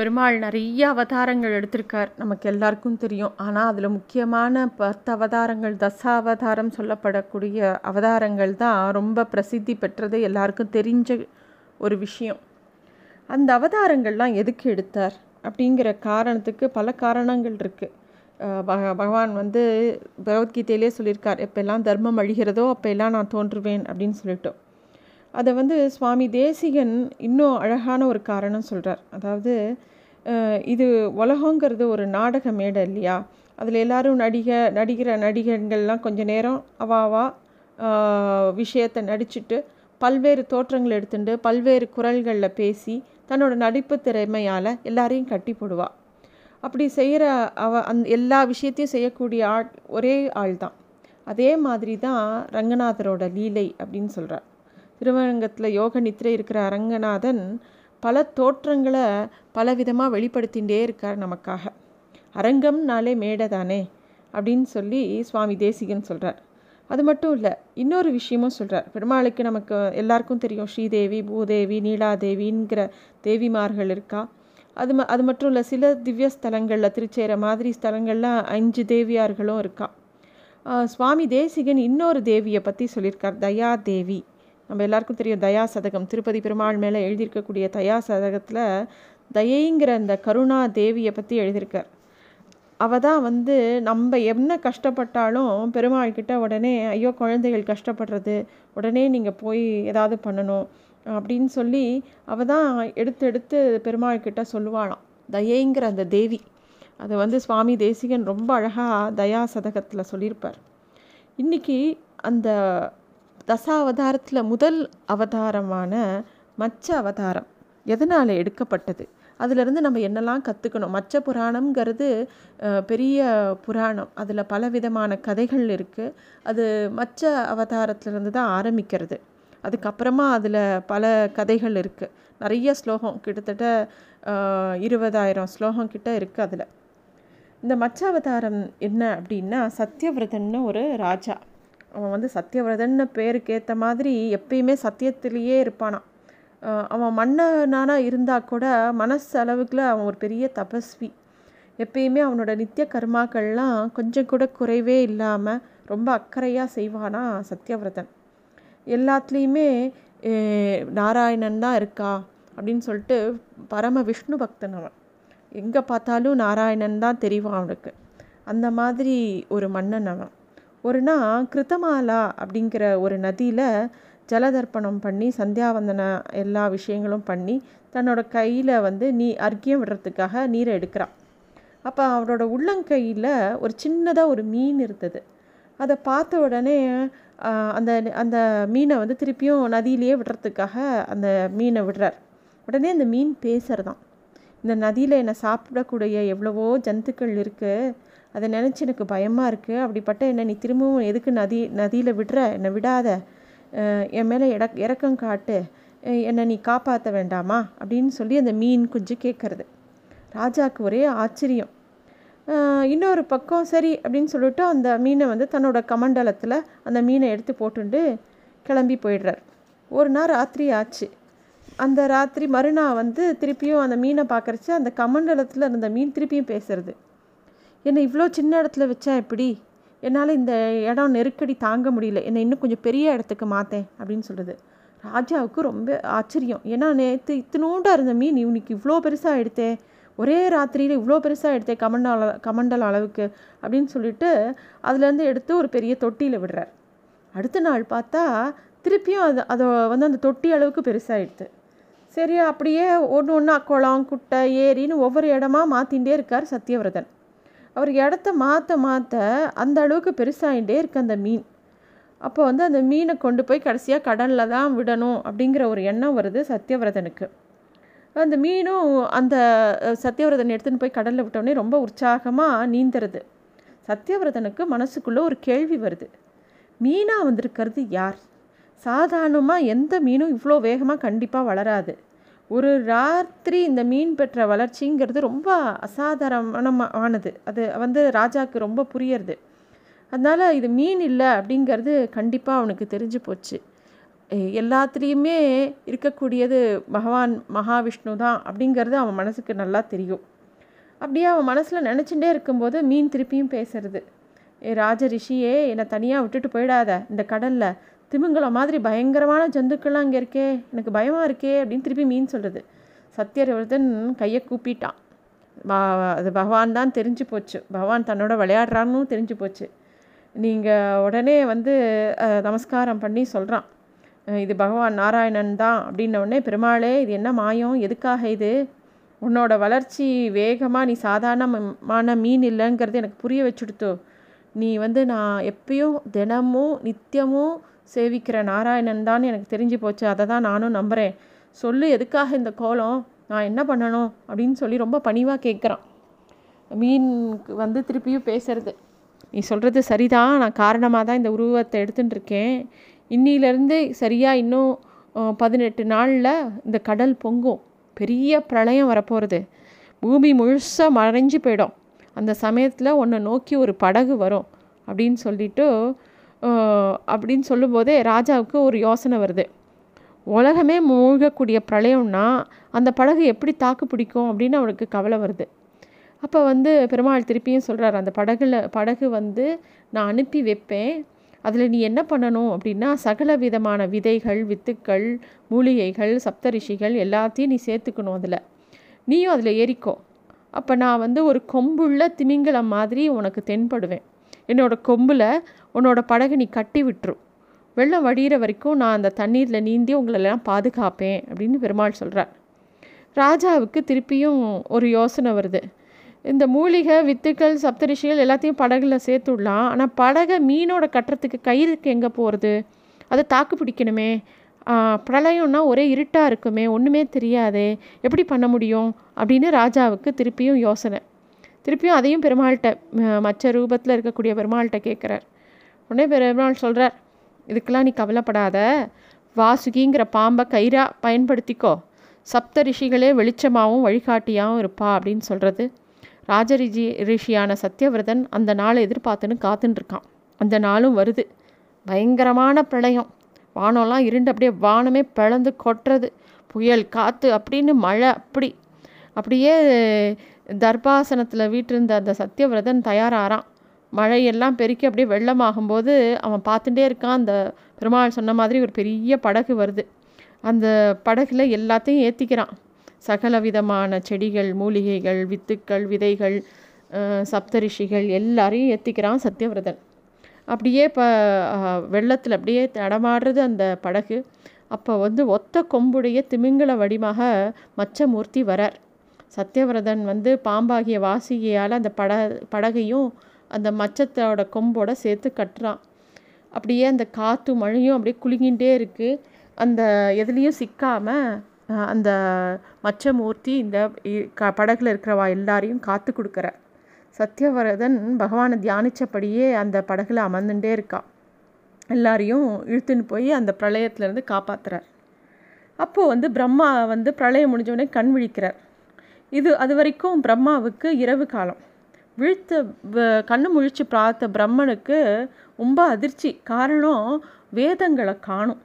பெருமாள் நிறைய அவதாரங்கள் எடுத்திருக்கார். நமக்கு எல்லாருக்கும் தெரியும். ஆனால் அதில் முக்கியமான பத்து அவதாரங்கள் தசாவதாரம் சொல்லப்படக்கூடிய அவதாரங்கள் தான் ரொம்ப பிரசித்தி பெற்றது எல்லாருக்கும் தெரிஞ்ச ஒரு விஷயம். அந்த அவதாரங்கள்லாம் எதுக்கு எடுத்தார்? அப்படிங்கிற காரணத்துக்கு பல காரணங்கள் இருக்குது பகவான் வந்து பகவத்கீதையிலே சொல்லியிருக்கார் எப்பெல்லாம் தர்மம் அழிகிறதோ அப்போல்லாம் நான் தோன்றுவேன் அப்படின்னு சொல்லிட்டோம். அதை வந்து சுவாமி தேசிகன் இன்னும் அழகான ஒரு காரணம் சொல்கிறார் அதாவது இது உலகங்கிறது ஒரு நாடக மேடை இல்லையா? அதில் எல்லோரும் நடிகை நடிகிற நடிகர்கள்லாம் கொஞ்சம் நேரம் அவாவா விஷயத்தை நடிச்சுட்டு பல்வேறு தோற்றங்கள் எடுத்துட்டு பல்வேறு குரல்களில் பேசி தன்னோட நடிப்பு திறமையால் எல்லாரையும் கட்டி போடுவாள் அப்படி செய்கிற அவ அந் எல்லா விஷயத்தையும் செய்யக்கூடிய ஆள் ஒரே ஆள் தான் அதே மாதிரி தான் ரங்கநாதரோட லீலை அப்படின்னு சொல்கிறார் திருவரங்கத்தில் யோக நித்திரை இருக்கிற அரங்கநாதன் பல தோற்றங்களை பலவிதமாக வெளிப்படுத்திகிட்டே இருக்கார் நமக்காக. அரங்கம்னாலே மேடை தானே அப்படின்னு சொல்லி சுவாமி தேசிகன் சொல்கிறார் அது மட்டும் இல்லை இன்னொரு விஷயமும் சொல்கிறார் பெருமாளுக்கு நமக்கு எல்லாருக்கும் தெரியும் ஸ்ரீதேவி பூதேவி நீலாதேவிங்கிற தேவிமார்கள் இருக்கா? அது ம அது மட்டும் இல்லை சில திவ்ய ஸ்தலங்களில் திருச்சேர மாதிரி ஸ்தலங்களில் அஞ்சு தேவியார்களும் இருக்கா? சுவாமி தேசிகன் இன்னொரு தேவியை பற்றி சொல்லியிருக்கார் தயா தேவி நம்ம எல்லாருக்கும் தெரியும் தயா சதகம். திருப்பதி பெருமாள் மேலே எழுதியிருக்கக்கூடிய தயா சதகத்தில் தயைங்கிற அந்த கருணா தேவியை பற்றி எழுதியிருக்கார். அவள் தான் வந்து நம்ம என்ன கஷ்டப்பட்டாலும் பெருமாள் கிட்ட உடனே ஐயோ குழந்தைகள் கஷ்டப்படுறது உடனே நீங்கள் போய் ஏதாவது பண்ணணும் அப்படின்னு சொல்லி அவள் தான் எடுத்து எடுத்து பெருமாள் கிட்ட சொல்லுவாளாம். தயைங்கிற அந்த தேவி. அதை வந்து சுவாமி தேசிகன் ரொம்ப அழகாக தயா சதகத்தில் சொல்லியிருப்பார். இன்றைக்கி அந்த தசாவதாரத்தில் முதல் அவதாரமான மச்ச அவதாரம். எதனால் எடுக்கப்பட்டது? அதிலிருந்து நம்ம என்னெல்லாம் கற்றுக்கணும் மச்ச புராணம்ங்கிறது பெரிய புராணம். அதில் பல விதமான கதைகள் இருக்குது அது மச்ச அவதாரத்திலிருந்து தான் ஆரம்பிக்கிறது. அதுக்கப்புறமா அதில் பல கதைகள் இருக்குது நிறைய ஸ்லோகம் கிட்டத்தட்ட இருபதாயிரம் ஸ்லோகம் கிட்ட இருக்குது அதில். இந்த மச்ச அவதாரம் என்ன அப்படின்னா சத்யவிரதன்னு ஒரு ராஜா. அவன் வந்து சத்தியவிரதன்னு பேருக்கு ஏற்ற மாதிரி எப்பயுமே சத்தியத்திலேயே இருப்பானான் அவன் மன்னனானா இருந்தால் கூட மனசு அளவுக்குல அவன் ஒரு பெரிய தபஸ்வி. எப்பயுமே அவனோட நித்திய கர்மாக்கள்லாம் கொஞ்சம் கூட குறைவே இல்லாமல் ரொம்ப அக்கறையாக செய்வானா சத்யவிரதன். எல்லாத்துலேயுமே நாராயணன் தான் இருக்கா? அப்படின்னு சொல்லிட்டு பரம விஷ்ணு பக்தன் அவன். எங்கே பார்த்தாலும் நாராயணன் தான் தெரிவான் அவனுக்கு. அந்த மாதிரி ஒரு மன்னன் அவன். ஒரு நாள் கிருத்தமாலா அப்படிங்கிற ஒரு நதியில் ஜலதர்ப்பணம் பண்ணி சந்தியாவந்தன எல்லா விஷயங்களும் பண்ணி தன்னோட கையில் வந்து நீ அர்க்கியம் விடுறதுக்காக நீரை எடுக்கிறான். அப்போ அவரோட உள்ளங்கையில் ஒரு சின்னதாக ஒரு மீன் இருந்தது. அதை பார்த்த உடனே அந்த அந்த மீனை வந்து திருப்பியும் நதியிலேயே விடுறதுக்காக அந்த மீனை விடுறார். உடனே அந்த மீன் பேசுகிறதான் இந்த நதியில் என்னை சாப்பிடக்கூடிய எவ்வளவோ ஜந்துக்கள் இருக்குது அதை நினச்சி எனக்கு பயமாக இருக்குது அப்படிப்பட்ட என்னை நீ திரும்பவும் எதுக்கு நதி நதியில் விடுற? என்னை விடாத. என் மேலே இட இறக்கம் காட்டு. என்னை நீ காப்பாற்ற வேண்டாமா? அப்படின்னு சொல்லி அந்த மீன் குஞ்சு கேட்குறது ராஜாவுக்கு ஒரே ஆச்சரியம். இன்னொரு பக்கம் சரி அப்படின்னு சொல்லிட்டு அந்த மீனை வந்து தன்னோட கமண்டலத்தில் அந்த மீனை எடுத்து போட்டுண்டு கிளம்பி போயிடுறார். ஒரு நாள் ராத்திரி ஆச்சு. அந்த ராத்திரி மறுநாள் வந்து திருப்பியும் அந்த மீனை பார்க்குறச்சு அந்த கமண்டலத்தில் இருந்த மீன் திருப்பியும் பேசுறது. என்னை இவ்வளோ சின்ன இடத்துல வச்சா எப்படி? என்னால் இந்த இடம் நெருக்கடி தாங்க முடியல. என்னை இன்னும் கொஞ்சம் பெரிய இடத்துக்கு மாற்றேன் அப்படின்னு சொல்கிறது ராஜாவுக்கு ரொம்ப ஆச்சரியம். ஏன்னா நேற்று இத்தினோண்டாக இருந்த மீன் இவனுக்கு இவ்வளோ பெருசாக எடுத்தேன் ஒரே ராத்திரியில் இவ்வளோ பெருசாக எடுத்தேன் கமண்டல கமண்டல் அளவுக்கு அப்படின்னு சொல்லிட்டு அதுலேருந்து எடுத்து ஒரு பெரிய தொட்டியில் விடுறார். அடுத்த நாள் பார்த்தா திருப்பியும் அது அதை வந்து அந்த தொட்டி அளவுக்கு பெருசாகிடுது சரி அப்படியே ஒன்று ஒன்றா குளம் குட்டை ஏரின்னு ஒவ்வொரு இடமா மாற்றிகிட்டே இருக்கார் சத்யவிரதன் அவர் இடத்த மாற்ற மாற்ற அந்த அளவுக்கு பெருசாகிட்டே இருக்குது அந்த மீன். அப்போ வந்து அந்த மீனை கொண்டு போய் கடைசியாக கடலில் தான் விடணும் அப்படிங்கிற ஒரு எண்ணம் வருது சத்யவிரதனுக்கு. அந்த மீனும் அந்த சத்யவிரதன் எடுத்துன்னு போய் கடலில் விட்டோடனே ரொம்ப உற்சாகமாக நீந்துறது. சத்யவிரதனுக்கு மனசுக்குள்ளே ஒரு கேள்வி வருது. மீனாக வந்திருக்கிறது யார்? சாதாரணமாக எந்த மீனும் இவ்வளோ வேகமாக கண்டிப்பாக வளராது. ஒரு ராத்திரி இந்த மீன் பெற்ற வளர்ச்சிங்கிறது ரொம்ப அசாதாரணமானது. அது வந்து ராஜாவுக்கு ரொம்ப புரியறது. அதனால் இது மீன் இல்லை அப்படிங்கிறது கண்டிப்பாக அவனுக்கு தெரிஞ்சு போச்சு. எல்லாத்துலேயுமே இருக்கக்கூடியது பகவான் மகாவிஷ்ணு தான் அப்படிங்கிறது அவன் மனசுக்கு நல்லா தெரியும். அப்படியே அவன் மனசில் நினச்சிட்டே இருக்கும்போது மீன் திருப்பியும் பேசுறது. ஏ ராஜ ரிஷியே என்னை தனியாக விட்டுட்டு போயிடாத. இந்த கடலில் திமிங்கலம் மாதிரி பயங்கரமான ஜந்துக்கள்லாம் அங்கே இருக்கே எனக்கு பயமாக இருக்கே அப்படின்னு திருப்பி மீன் சொல்கிறது சத்யரவர்தன் கையை கூப்பிட்டான். அது பகவான் தான் தெரிஞ்சு போச்சு. பகவான் தன்னோட விளையாடுறான்னு தெரிஞ்சு போச்சு. நீங்கள் உடனே வந்து நமஸ்காரம் பண்ணி சொல்கிறான் இது பகவான் நாராயணன் தான் அப்படின்னோடனே பெருமாளே இது என்ன மாயம்? எதுக்காக இது? உன்னோட வளர்ச்சி வேகமாக நீ சாதாரணமான மீன் இல்லைங்கிறது எனக்கு புரிய வச்சுடுத்தோ. நீ வந்து நான் எப்பயும் தினமும் நித்தியமும் சேவிக்கிற நாராயணன் தான் எனக்கு தெரிஞ்சு போச்சு. அதை தான் நானும் நம்புகிறேன் சொல்லு எதுக்காக இந்த கோலம்? நான் என்ன பண்ணணும்? அப்படின்னு சொல்லி ரொம்ப பணிவாக கேட்குறான் மீனுக்கு வந்து திருப்பியும் பேசுறது. நீ சொல்கிறது சரிதான். நான் காரணமாக தான் இந்த உருவத்தை எடுத்துகிட்டு இருக்கேன். இன்னிலேருந்து சரியாக இன்னும் பதினெட்டு நாளில் இந்த கடல் பொங்கும். பெரிய பிரளயம் வரப்போகிறது பூமி முழுசாக மறைஞ்சு போயிடும். அந்த சமயத்தில் உன்னை நோக்கி ஒரு படகு வரும் அப்படின்னு சொல்லிட்டு அப்படின்னு சொல்லும்போதே ராஜாவுக்கு ஒரு யோசனை வருது. உலகமே மூழ்கக்கூடிய பிரளயம்னா அந்த படகு எப்படி தாக்கு பிடிக்கும் அப்படின்னு அவனுக்கு கவலை வருது. அப்போ வந்து பெருமாள் திருப்பியும் சொல்கிறார் அந்த படகுல படகு வந்து நான் அனுப்பி வைப்பேன். அதில் நீ என்ன பண்ணணும் அப்படின்னா சகல விதமான விதைகள் வித்துக்கள் மூலிகைகள் சப்தரிஷிகள் எல்லாத்தையும் நீ சேர்த்துக்கணும் அதில். நீயும் அதில் ஏறிக்கோ. அப்போ நான் வந்து ஒரு கொம்புள்ள திமிங்கலம் மாதிரி உனக்கு தென்படுவேன். என்னோடய கொம்பில் உன்னோட படகு நீ கட்டி விட்டுரும் வெள்ளம் வடிகிற வரைக்கும் நான் அந்த தண்ணீரில் நீந்தி உங்களெல்லாம் பாதுகாப்பேன் அப்படின்னு பெருமாள் சொல்கிறார் ராஜாவுக்கு திருப்பியும் ஒரு யோசனை வருது. இந்த மூலிகை வித்துக்கள் சப்தரிஷிகள் எல்லாத்தையும் படகுல சேர்த்து விடலாம். ஆனால் படகை மீனோட கட்டுறதுக்கு கயிறுக்கு எங்கே போகிறது அதை தாக்கு பிடிக்கணுமே. பிரளயம்னா ஒரே இருட்டாக இருக்குமே. ஒன்றுமே தெரியாதே. எப்படி பண்ண முடியும்? அப்படின்னு ராஜாவுக்கு திருப்பியும் யோசனை. திருப்பியும் அதையும் பெருமாள்கிட்ட மற்ற ரூபத்தில் இருக்கக்கூடிய பெருமாள்கிட்ட கேட்குறார். உடனே பெருமாள் சொல்கிறார் இதுக்கெல்லாம் நீ கவலைப்படாத. வாசுகிங்கிற பாம்பை கயிறாக பயன்படுத்திக்கோ. சப்த ரிஷிகளே வெளிச்சமாகவும் வழிகாட்டியாகவும் இருப்பா அப்படின்னு சொல்கிறது ராஜரிஜி ரிஷியான சத்யவிரதன் அந்த நாளை எதிர்பார்த்துன்னு காத்துட்டுருக்கான் அந்த நாளும் வருது. பயங்கரமான பிரளயம். வானம்லாம் இருண்டு அப்படியே வானமே பிளந்து கொட்டுறது. புயல் காற்று அப்படின்னு மழை அப்படி. அப்படியே தர்பாசனத்தில் வீட்டிருந்த அந்த சத்தியவிரதன் தயாராகிறான் மழையெல்லாம் பெருக்கி அப்படியே வெள்ளமாகும்போது அவன் பார்த்துட்டே இருக்கான். அந்த பெருமாள் சொன்ன மாதிரி ஒரு பெரிய படகு வருது. அந்த படகுல எல்லாத்தையும் ஏற்றிக்கிறான் சகல விதமான செடிகள் மூலிகைகள் வித்துக்கள் விதைகள் சப்தரிஷிகள் எல்லாரையும் ஏற்றிக்கிறான் சத்தியவிரதன் அப்படியே இப்போ வெள்ளத்தில் அப்படியே தடமாடுறது அந்த படகு. அப்போ வந்து ஒத்த கொம்புடைய திமிங்கல வடிமாக மச்சமூர்த்தி வரார். சத்யவிரதன் வந்து பாம்பாகிய வாசிகையால் அந்த பட படகையும் அந்த மச்சத்தோட கொம்போட சேர்த்து கட்டுறான். அப்படியே அந்த காற்று மழையும் அப்படியே குலுங்கிகிட்டே இருக்குது அந்த எதுலேயும் சிக்காமல் அந்த மச்சமூர்த்தி இந்த க படகுல இருக்கிறவா எல்லாரையும் காத்து கொடுக்குற. சத்யவரதன் பகவானை தியானித்தபடியே அந்த படகுல அமர்ந்துட்டே இருக்கா. எல்லாரையும் இழுத்துன்னு போய் அந்த பிரளயத்துலேருந்து காப்பாற்றுறார் அப்போது வந்து பிரம்மா வந்து பிரளயம் முடிஞ்சவொடனே கண் விழிக்கிறார். இது அது வரைக்கும் பிரம்மாவுக்கு இரவு காலம். விழுத்த கண்ணு முழிச்சு பார்த்த பிரம்மனுக்கு ரொம்ப அதிர்ச்சி. காரணம் வேதங்களை காணும்.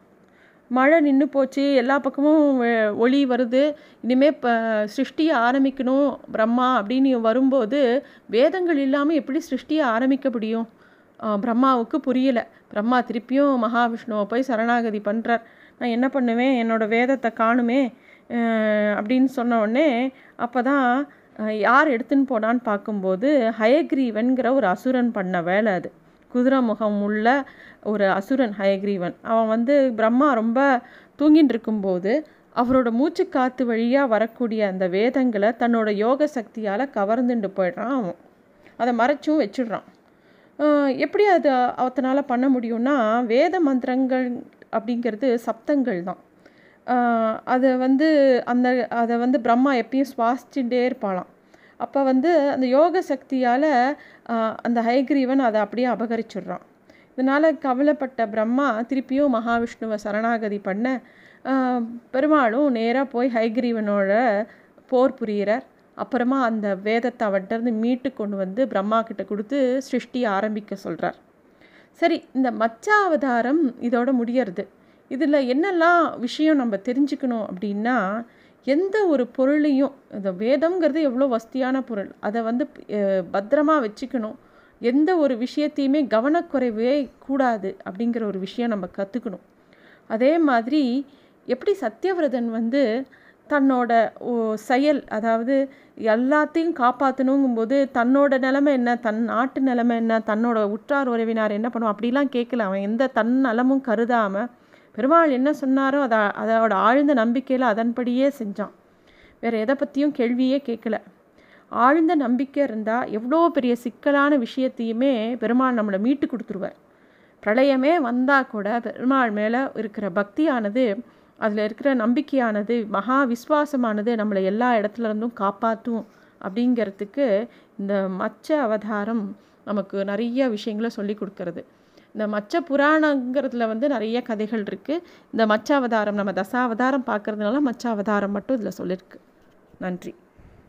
மழை நின்று போச்சு எல்லா பக்கமும் ஒளி வருது. இனிமேல் இப்போ சிருஷ்டியை ஆரம்பிக்கணும் பிரம்மா அப்படின்னு வரும்போது வேதங்கள் இல்லாமல் எப்படி சிருஷ்டியை ஆரம்பிக்க முடியும்? பிரம்மாவுக்கு புரியலை. பிரம்மா திருப்பியும் மகாவிஷ்ணுவை போய் சரணாகதி பண்ணுறார் நான் என்ன பண்ணுவேன்? என்னோடய வேதத்தை காணுமே. அப்படின்னு சொன்ன உடனே அப்போ தான் யார் எடுத்துன்னு போனான்னு பார்க்கும்போது ஹயக்ரீவன்கிற ஒரு அசுரன் பண்ண வேலை அது. குதிரை முகம் உள்ள ஒரு அசுரன் ஹயக்ரீவன். அவன் வந்து பிரம்மா ரொம்ப தூங்கிட்டு இருக்கும்போது அவரோட மூச்சு காற்று வழியாக வரக்கூடிய அந்த வேதங்களை தன்னோட யோக சக்தியால் கவர்ந்துட்டு போயிடுறான் அவன். அதை மறைச்சும் வச்சிடுறான். எப்படி அது அவத்தனால் பண்ண முடியும்னா வேத மந்திரங்கள் அப்படிங்கிறது சப்தங்கள் தான். அதை வந்து அந்த அதை வந்து பிரம்மா எப்பயும் சுவாசிச்சுட்டே இருப்பாளாம். அப்போ வந்து அந்த யோக சக்தியால் அந்த ஹைகிரீவன் அதை அப்படியே அபகரிச்சிடுறான். இதனால் கவலைப்பட்ட பிரம்மா திருப்பியும் மகாவிஷ்ணுவை சரணாகதி பண்ண பெருமாளும் நேராக போய் ஹைகிரீவனோட போர் புரிகிறார் அப்புறமா அந்த வேதத்தை அவன்கிட்ட மீட்டு கொண்டு வந்து பிரம்மா கிட்ட கொடுத்து சிருஷ்டி ஆரம்பிக்க சொல்கிறார் சரி இந்த மச்ச அவதாரம் இதோட முடியறது. இதில் என்னெல்லாம் விஷயம் நம்ம தெரிஞ்சுக்கணும் அப்படின்னா எந்த ஒரு பொருளையும் இந்த வேதம்ங்கிறது எவ்வளோ வசதியான பொருள் அதை வந்து பத்திரமா வச்சுக்கணும். எந்த ஒரு விஷயத்தையுமே கவனக்குறைவே கூடாது அப்படிங்கிற ஒரு விஷயம் நம்ம கற்றுக்கணும் அதே மாதிரி எப்படி சத்யவிரதன் வந்து தன்னோட செயல் அதாவது எல்லாத்தையும் காப்பாற்றணுங்கும்போது தன்னோட நிலமை என்ன தன் நாட்டு நிலமை என்ன தன்னோட உற்றார் உறவினார் என்ன பண்ணுவோம் அப்படிலாம் கேட்கல. அவன் எந்த தன் நலமும் கருதாமல் பெருமாள் என்ன சொன்னாரோ அதை அதோட ஆழ்ந்த நம்பிக்கையில் அதன்படியே செஞ்சான். வேறு எதை பற்றியும் கேள்வியே கேட்கல ஆழ்ந்த நம்பிக்கை இருந்தால் எவ்வளோ பெரிய சிக்கலான விஷயத்தையுமே பெருமாள் நம்மளை மீட்டு கொடுத்துருவார். பிரளயமே வந்தால் கூட பெருமாள் மேலே இருக்கிற பக்தியானது அதில் இருக்கிற நம்பிக்கையானது மகா விஸ்வாசமானது நம்மளை எல்லா இடத்துல இருந்தும் காப்பாற்றும் அப்படிங்கிறதுக்கு இந்த மச்ச அவதாரம் நமக்கு நிறைய விஷயங்களை சொல்லி கொடுக்கறது. இந்த மச்ச புராணங்கிறதுல வந்து நிறைய கதைகள் இருக்குது இந்த மச்ச அவதாரம் நம்ம தசாவதாரம் பார்க்குறதுனால மச்ச அவதாரம் மட்டும் இதில் சொல்லியிருக்கு நன்றி.